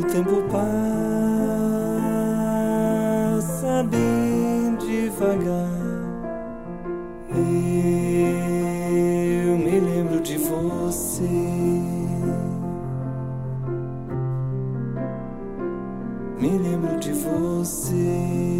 O tempo passa bem devagar. Eu me lembro de você. Me lembro de você.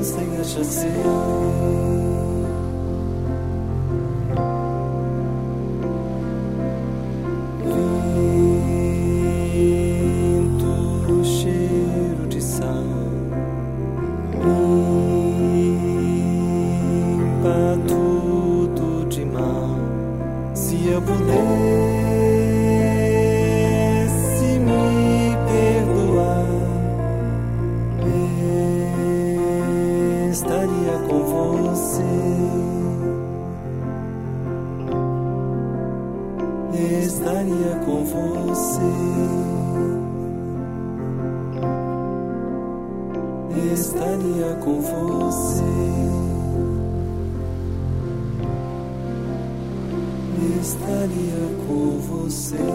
Something thing that should see. Você. Estaria com você. Estaria com você. Estaria com você.